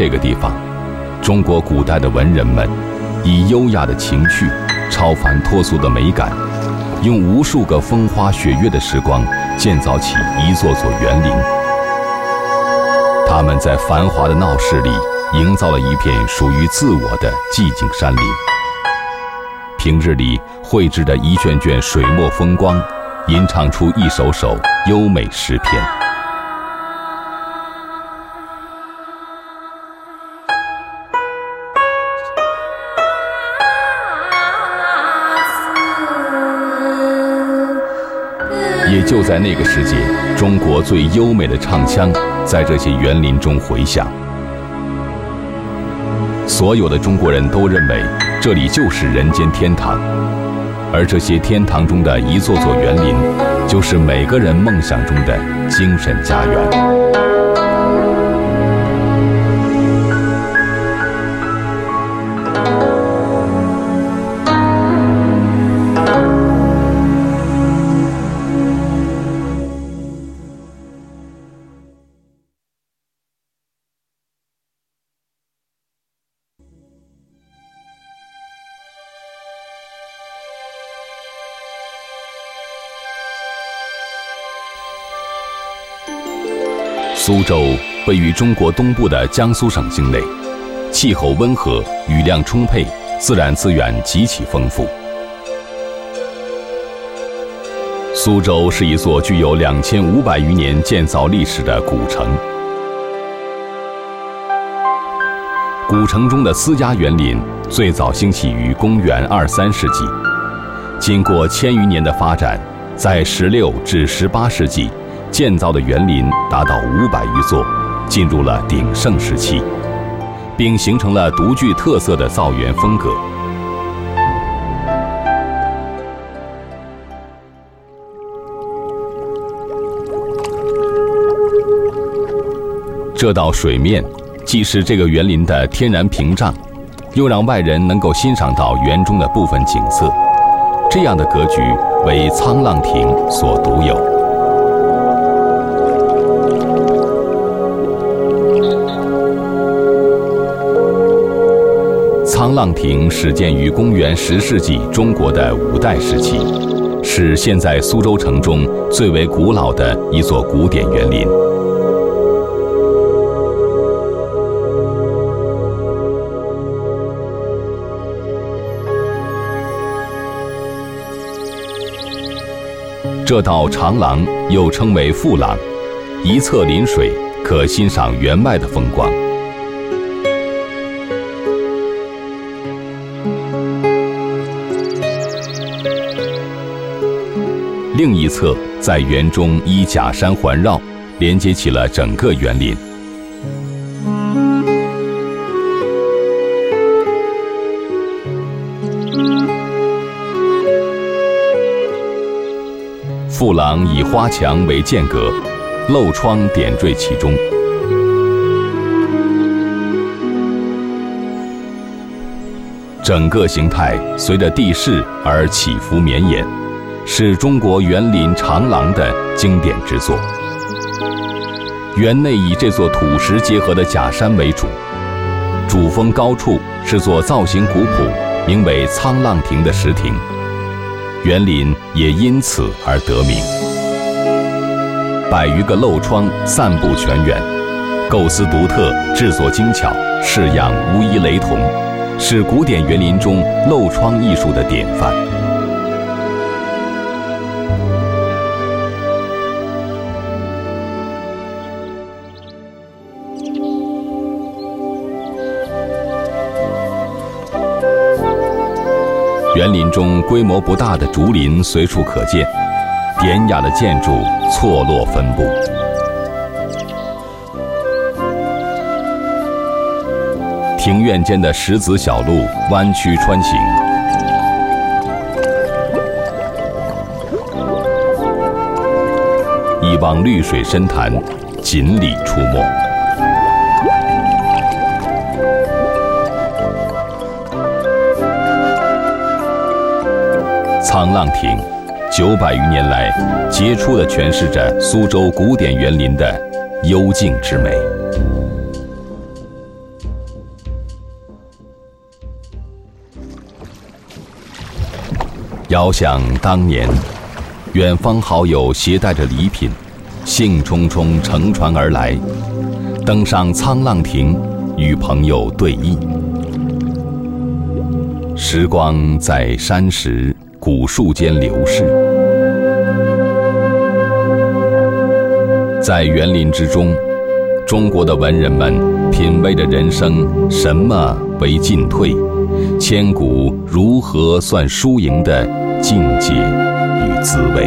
这个地方，中国古代的文人们以优雅的情绪、超凡脱俗的美感，用无数个风花雪月的时光，建造起一座座园林。他们在繁华的闹市里，营造了一片属于自我的寂静山林。平日里绘制的一卷卷水墨风光，吟唱出一首首优美诗篇。就在那个时节，中国最优美的唱腔在这些园林中回响。所有的中国人都认为这里就是人间天堂，而这些天堂中的一座座园林，就是每个人梦想中的精神家园。苏州位于中国东部的江苏省境内，气候温和，雨量充沛，自然资源极其丰富。苏州是一座具有两千五百余年建造历史的古城。古城中的私家园林最早兴起于公元二三世纪，经过千余年的发展，在十六至十八世纪。建造的园林达到五百余座，进入了鼎盛时期，并形成了独具特色的造园风格。这道水面既是这个园林的天然屏障，又让外人能够欣赏到园中的部分景色。这样的格局为沧浪亭所独有。沧浪亭始建于公元十世纪中国的五代时期，是现在苏州城中最为古老的一座古典园林。这道长廊又称为复廊，一侧临水，可欣赏园外的风光。另一侧在园中依假山环绕，连接起了整个园林。复廊以花墙为间隔，漏窗点缀其中，整个形态随着地势而起伏绵延。是中国园林长廊的经典之作。园内以这座土石结合的假山为主，主峰高处是座造型古朴、名为沧浪亭的石亭，园林也因此而得名。百余个漏窗散布全园，构思独特，制作精巧，式样无一雷同，是古典园林中漏窗艺术的典范。园林中规模不大的竹林随处可见，典雅的建筑错落分布。庭院间的石子小路弯曲穿行，一望绿水深潭，锦鲤出没。沧浪亭九百余年来杰出地诠释着苏州古典园林的幽静之美。遥想当年远方好友携带着礼品兴冲冲乘船而来登上沧浪亭与朋友对弈。时光在山石古树间流逝，在园林之中，中国的文人们品味着人生什么为进退，千古如何算输赢的境界与滋味。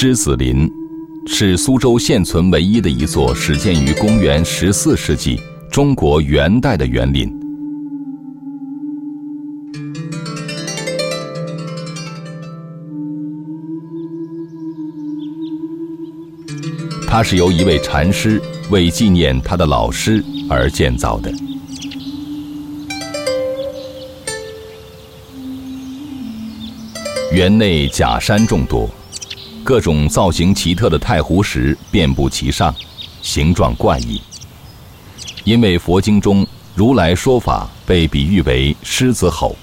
狮子林是苏州现存唯一的一座始建于公元十四世纪中国元代的园林。它是由一位禅师为纪念他的老师而建造的。园内假山众多。各种造型奇特的太湖石遍布其上，形状怪异。因为佛经中如来说法被比喻为狮子吼，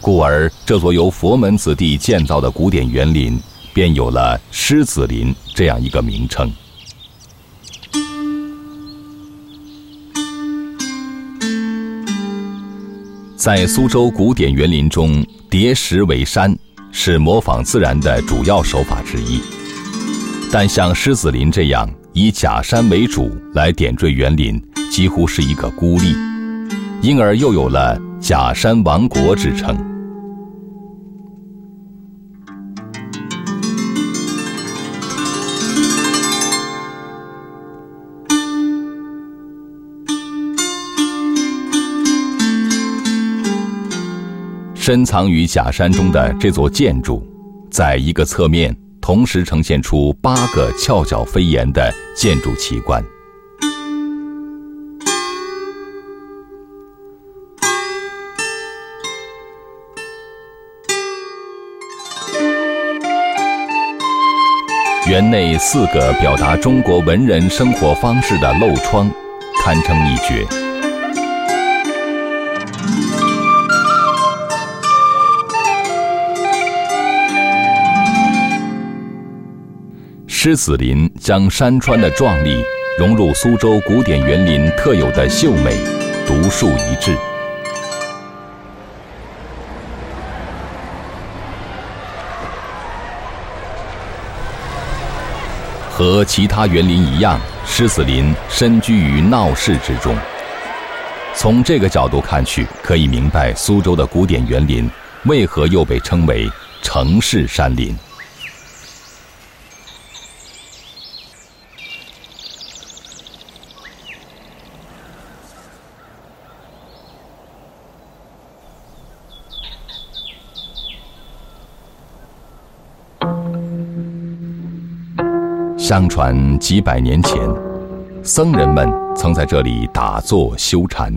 故而这座由佛门子弟建造的古典园林便有了狮子林这样一个名称。在苏州古典园林中，叠石为山。是模仿自然的主要手法之一，但像狮子林这样以假山为主来点缀园林，几乎是一个孤立，因而又有了“假山王国”之称。深藏于假山中的这座建筑，在一个侧面同时呈现出八个翘角飞檐的建筑奇观。园内四个表达中国文人生活方式的漏窗，堪称一绝。狮子林将山川的壮丽融入苏州古典园林特有的秀美，独树一帜。和其他园林一样，狮子林深居于闹市之中。从这个角度看去，可以明白苏州的古典园林为何又被称为城市山林。相传几百年前，僧人们曾在这里打坐修禅，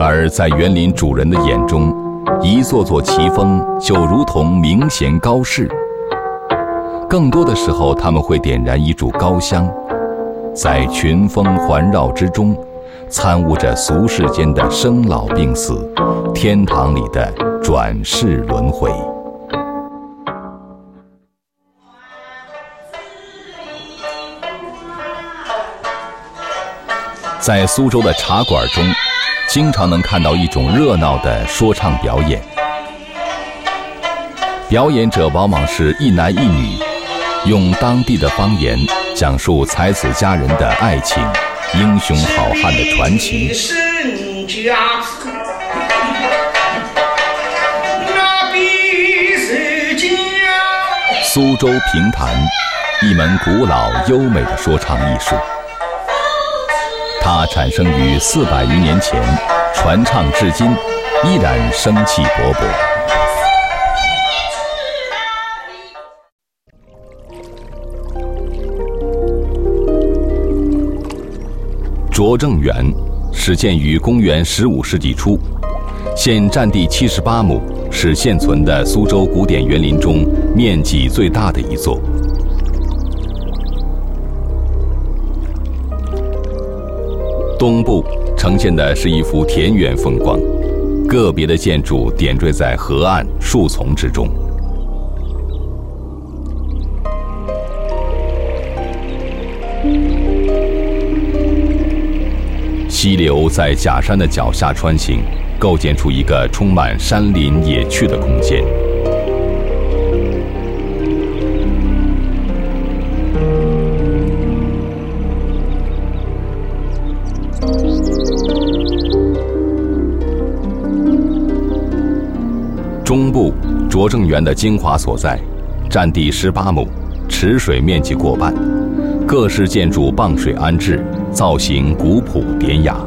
而在园林主人的眼中，一座座奇峰就如同明贤高士。更多的时候，他们会点燃一炷高香，在群峰环绕之中，参悟着俗世间的生老病死，天堂里的转世轮回。在苏州的茶馆中，经常能看到一种热闹的说唱表演。表演者往往是一男一女，用当地的方言讲述才子佳人的爱情、英雄好汉的传奇。苏州评弹，一门古老优美的说唱艺术。它产生于四百余年前，传唱至今，依然生气勃勃。拙政园始建于公元十五世纪初，现占地七十八亩，是现存的苏州古典园林中面积最大的一座。东部呈现的是一幅田园风光，个别的建筑点缀在河岸树丛之中。溪流在假山的脚下穿行，构建出一个充满山林野趣的空间。拙政园的精华所在，占地十八亩，池水面积过半，各式建筑傍水安置，造型古朴典雅。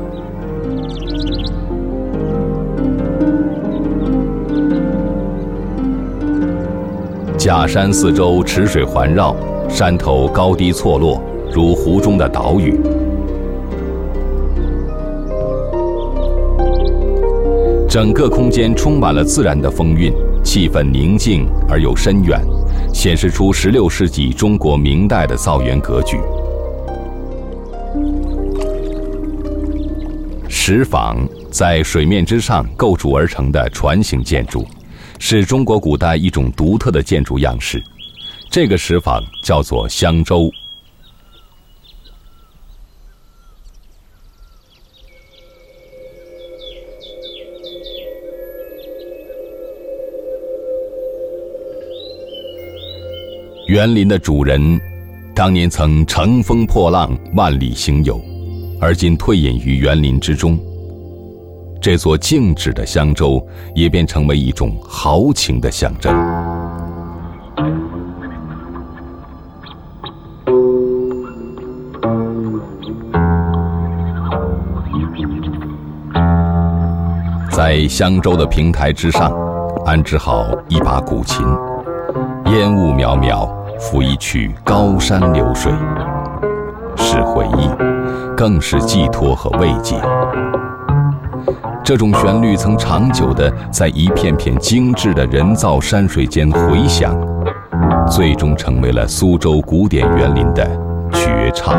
假山四周池水环绕，山头高低错落，如湖中的岛屿。整个空间充满了自然的风韵，气氛宁静而又深远，显示出16世纪中国明代的造园格局。石舫在水面之上构筑而成的船形建筑，是中国古代一种独特的建筑样式。这个石舫叫做香洲。园林的主人，当年曾乘风破浪，万里行游，而今退隐于园林之中。这座静止的香洲，也便成为一种豪情的象征。在香洲的平台之上，安置好一把古琴，烟雾渺渺。抚一曲高山流水，是回忆，更是寄托和慰藉。这种旋律曾长久地在一片片精致的人造山水间回响，最终成为了苏州古典园林的绝唱。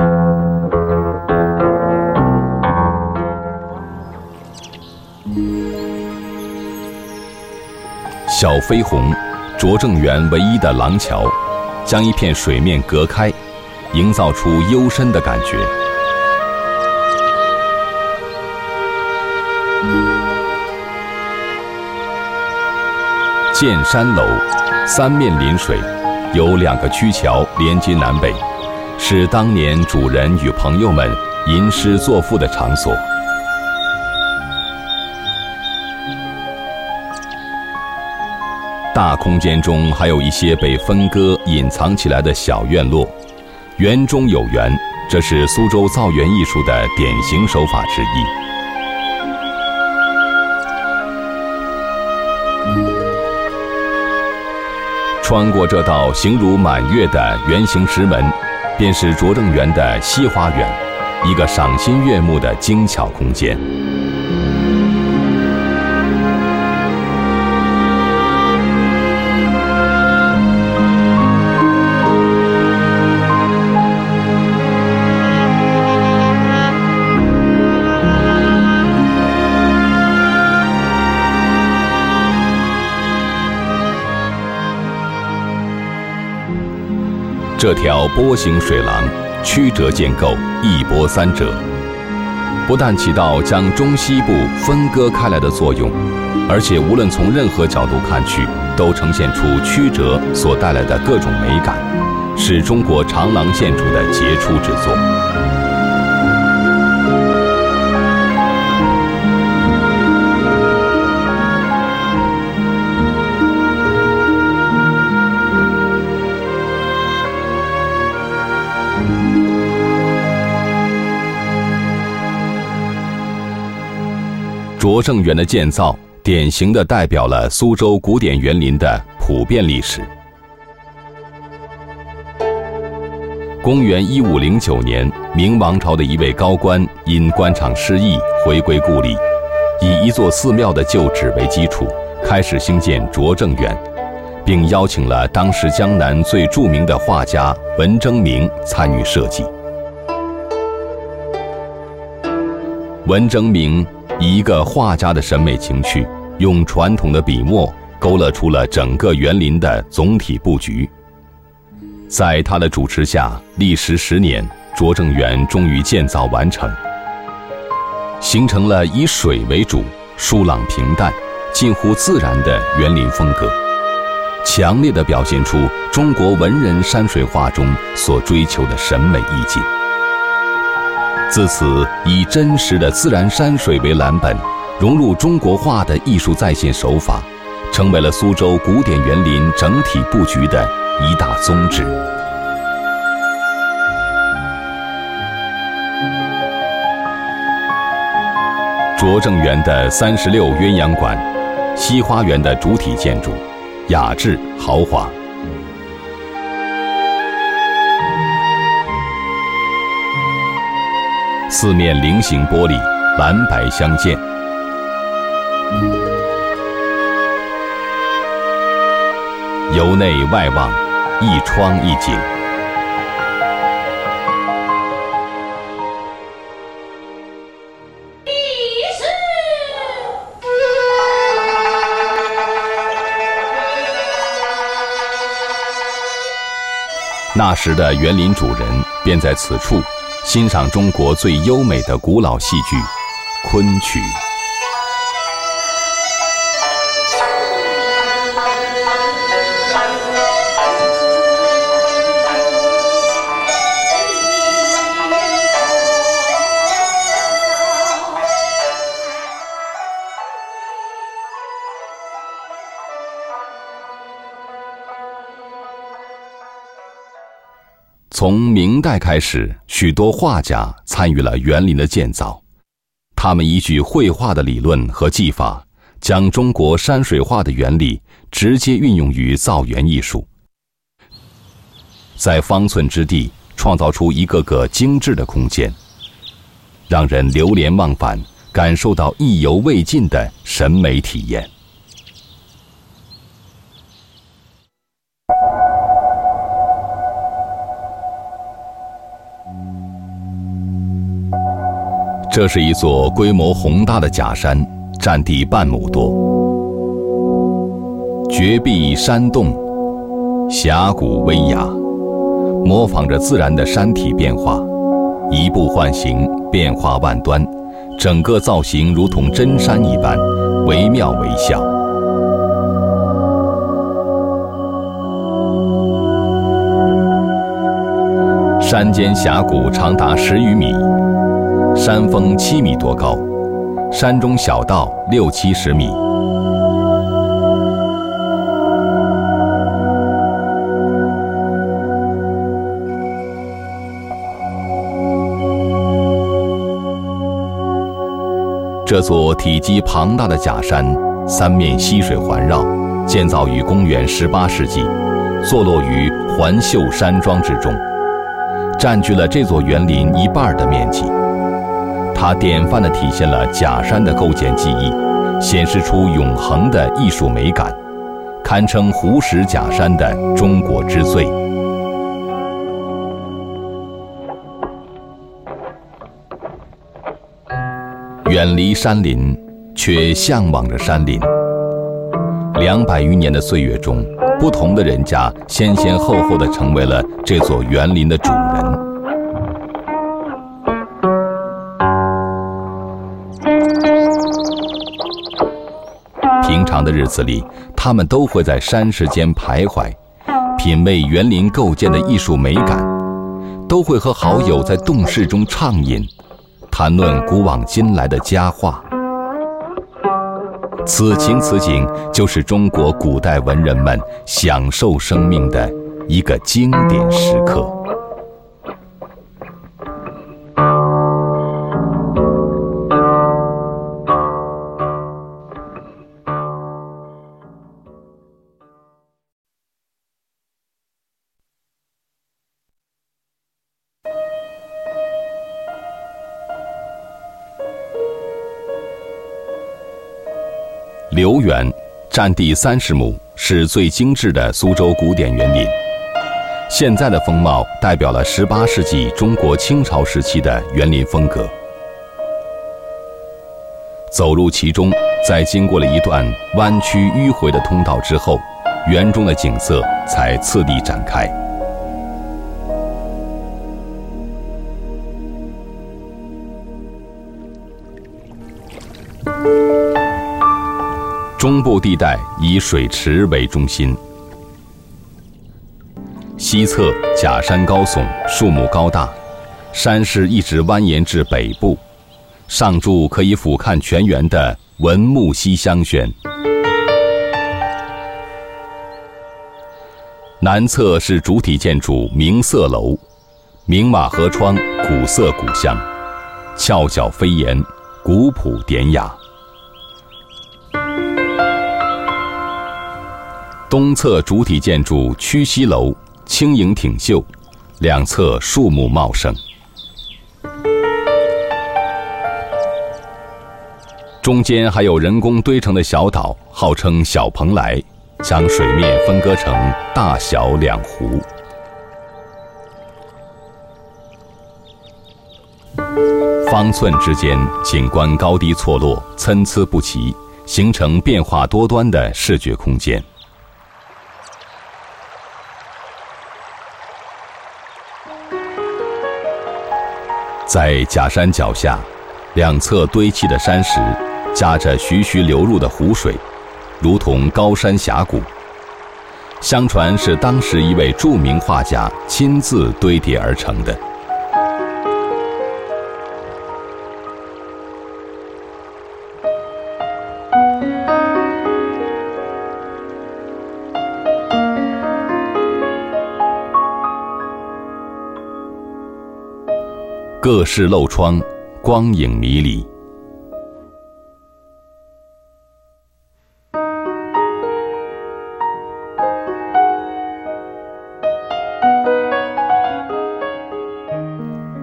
小飞鸿，拙政园唯一的廊桥。将一片水面隔开，营造出幽深的感觉。剑山楼，三面临水，有两个曲桥连接南北，是当年主人与朋友们吟诗作赋的场所。大空间中还有一些被分割、隐藏起来的小院落，园中有园，这是苏州造园艺术的典型手法之一。穿过这道形如满月的圆形石门，便是拙政园的西花园，一个赏心悦目的精巧空间。这条波形水廊，曲折建构，一波三折，不但起到将中西部分割开来的作用，而且无论从任何角度看去，都呈现出曲折所带来的各种美感，是中国长廊建筑的杰出之作。拙政园的建造，典型的代表了苏州古典园林的普遍历史。公元一五零九年，明王朝的一位高官因官场失意回归故里，以一座寺庙的旧址为基础，开始兴建拙政园，并邀请了当时江南最著名的画家文征明参与设计。文征明以一个画家的审美情趣，用传统的笔墨勾勒出了整个园林的总体布局。在他的主持下，历时十年，拙政园终于建造完成，形成了以水为主、疏朗平淡、近乎自然的园林风格，强烈的表现出中国文人山水画中所追求的审美意境。自此，以真实的自然山水为蓝本，融入中国画的艺术再现手法，成为了苏州古典园林整体布局的一大宗旨。拙政园的三十六鸳鸯馆，西花园的主体建筑，雅致豪华。四面菱形玻璃，蓝白相间，由内外望，一窗一景。那时的园林主人便在此处。欣赏中国最优美的古老戏剧——昆曲。从明代开始，许多画家参与了园林的建造。他们依据绘画的理论和技法，将中国山水画的原理直接运用于造园艺术，在方寸之地创造出一个个精致的空间，让人流连忘返，感受到意犹未尽的审美体验。这是一座规模宏大的假山，占地半亩多，绝壁山洞，峡谷微崖，模仿着自然的山体变化，一步换形，变化万端，整个造型如同真山一般，惟妙惟肖。山间峡谷长达十余米。山峰七米多高，山中小道六七十米。这座体积庞大的假山，三面溪水环绕，建造于公元十八世纪，坐落于环秀山庄之中，占据了这座园林一半的面积。它典范地体现了假山的构建技艺，显示出永恒的艺术美感，堪称湖石假山的中国之最。远离山林，却向往着山林。两百余年的岁月中，不同的人家先先后后地成为了这座园林的主子里，他们都会在山石间徘徊，品味园林构建的艺术美感；都会和好友在洞室中畅饮，谈论古往今来的佳话。此情此景，就是中国古代文人们享受生命的一个经典时刻。留园占地三十亩，是最精致的苏州古典园林。现在的风貌代表了十八世纪中国清朝时期的园林风格。走入其中，在经过了一段弯曲迂回的通道之后，园中的景色才次第展开。中部地带以水池为中心，西侧假山高耸，树木高大，山势一直蜿蜒至北部，上筑可以俯瞰全园的文木溪香轩。南侧是主体建筑明色楼，明瓦合窗，古色古香，翘角飞檐，古朴典雅。东侧主体建筑曲溪楼，轻盈挺秀，两侧树木茂盛。中间还有人工堆成的小岛，号称小蓬莱，将水面分割成大小两湖。方寸之间，景观高低错落，参差不齐，形成变化多端的视觉空间。在假山脚下，两侧堆砌的山石，夹着徐徐流入的湖水，如同高山峡谷。相传是当时一位著名画家亲自堆叠而成的。各式漏窗，光影迷离。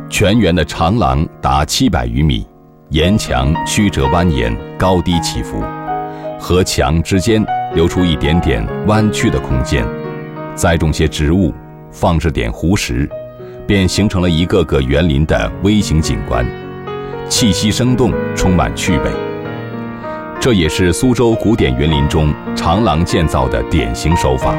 全园的长廊达七百余米，沿墙曲折蜿蜒，高低起伏，和墙之间留出一点点弯曲的空间，栽种些植物，放置点湖石。便形成了一个个园林的微型景观，气息生动，充满趣味。这也是苏州古典园林中长廊建造的典型手法。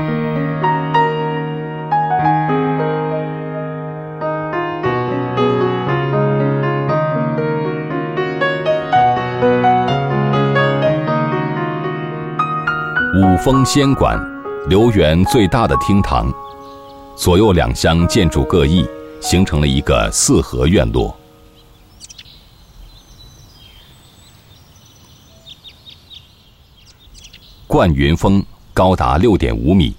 五峰仙馆，留园最大的厅堂，左右两厢建筑各异。形成了一个四合院落。冠云峰高达六点五米，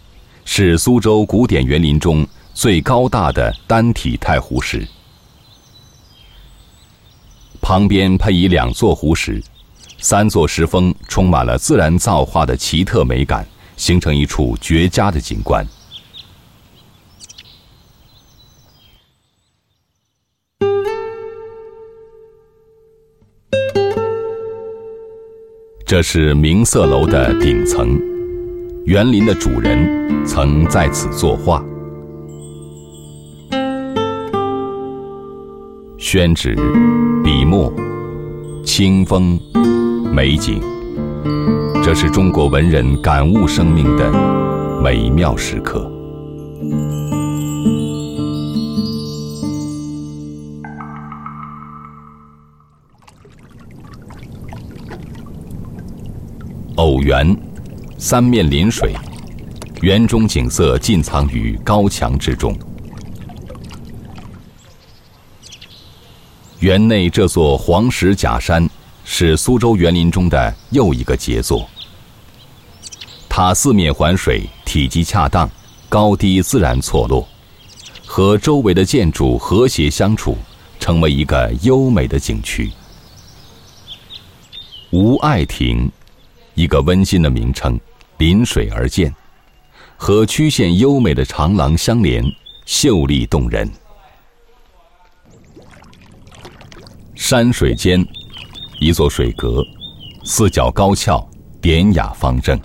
是苏州古典园林中最高大的单体太湖石。旁边配以两座湖石，三座石峰充满了自然造化的奇特美感，形成一处绝佳的景观。这是明色楼的顶层，园林的主人曾在此作画。宣纸、笔墨、清风、美景，这是中国文人感悟生命的美妙时刻。园，三面临水，园中景色尽藏于高墙之中。园内这座黄石假山，是苏州园林中的又一个杰作。它四面环水，体积恰当，高低自然错落，和周围的建筑和谐相处，成为一个优美的景区。吴爱亭。一个温馨的名称，临水而建，和曲线优美的长廊相连，秀丽动人。山水间，一座水阁，四角高翘，典雅方正。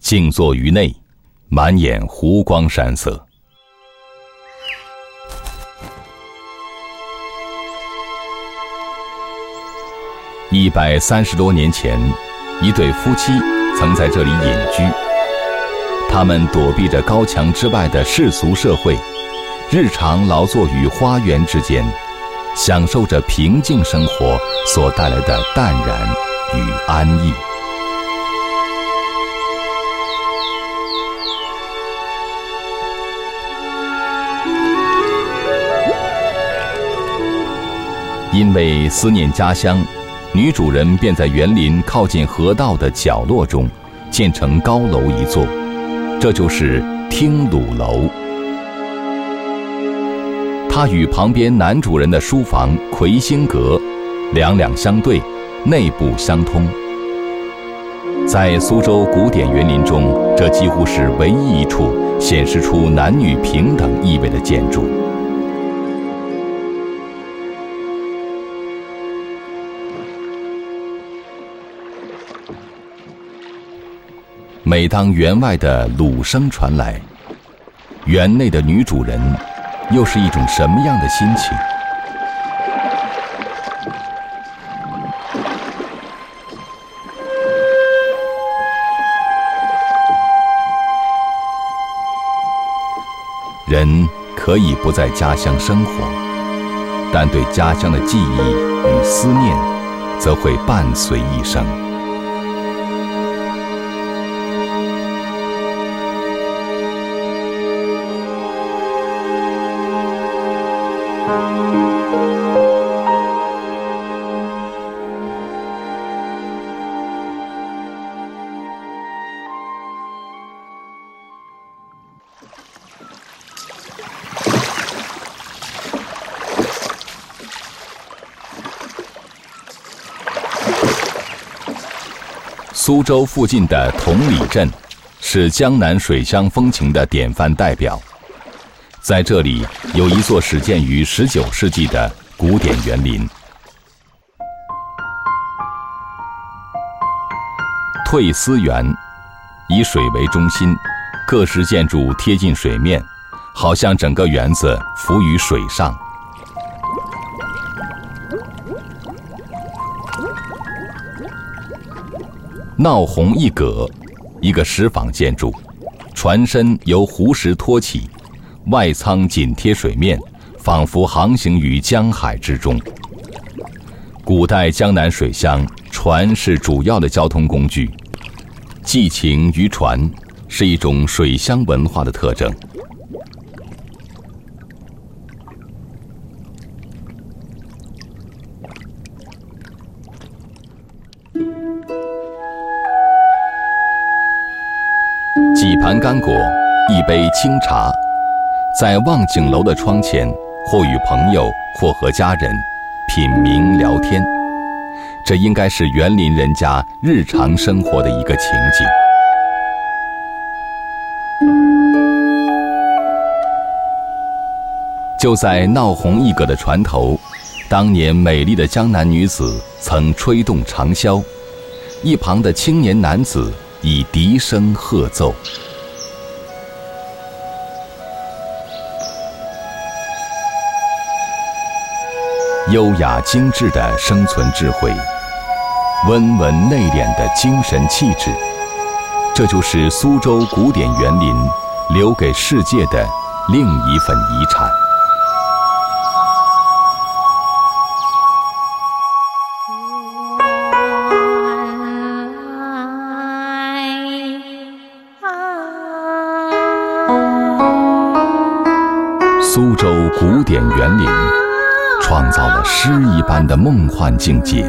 静坐于内，满眼湖光山色。一百三十多年前，一对夫妻曾在这里隐居。他们躲避着高墙之外的世俗社会，日常劳作于花园之间，享受着平静生活所带来的淡然与安逸。因为思念家乡，女主人便在园林靠近河道的角落中建成高楼一座，这就是听鲁楼。它与旁边男主人的书房魁星阁两两相对，内部相通。在苏州古典园林中，这几乎是唯一一处显示出男女平等意味的建筑。每当园外的鲁声传来，园内的女主人又是一种什么样的心情？人可以不在家乡生活，但对家乡的记忆与思念，则会伴随一生。苏州附近的同里镇，是江南水乡风情的典范代表。在这里有一座始建于十九世纪的古典园林。退思园，以水为中心，各式建筑贴近水面，好像整个园子浮于水上。闹红一阁，一个石坊建筑，船身由湖石托起，外舱紧贴水面，仿佛航行于江海之中。古代江南水乡，船是主要的交通工具，寄情于船是一种水乡文化的特征。干果，一杯清茶，在望景楼的窗前，或与朋友，或和家人品茗聊天。这应该是园林人家日常生活的一个情景。就在闹红一阁的船头，当年美丽的江南女子曾吹动长箫，一旁的青年男子。以笛声贺奏，优雅精致的生存智慧，温文内敛的精神气质，这就是苏州古典园林留给世界的另一份遗产。的梦幻境界，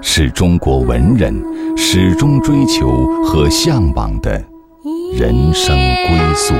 是中国文人始终追求和向往的人生归宿。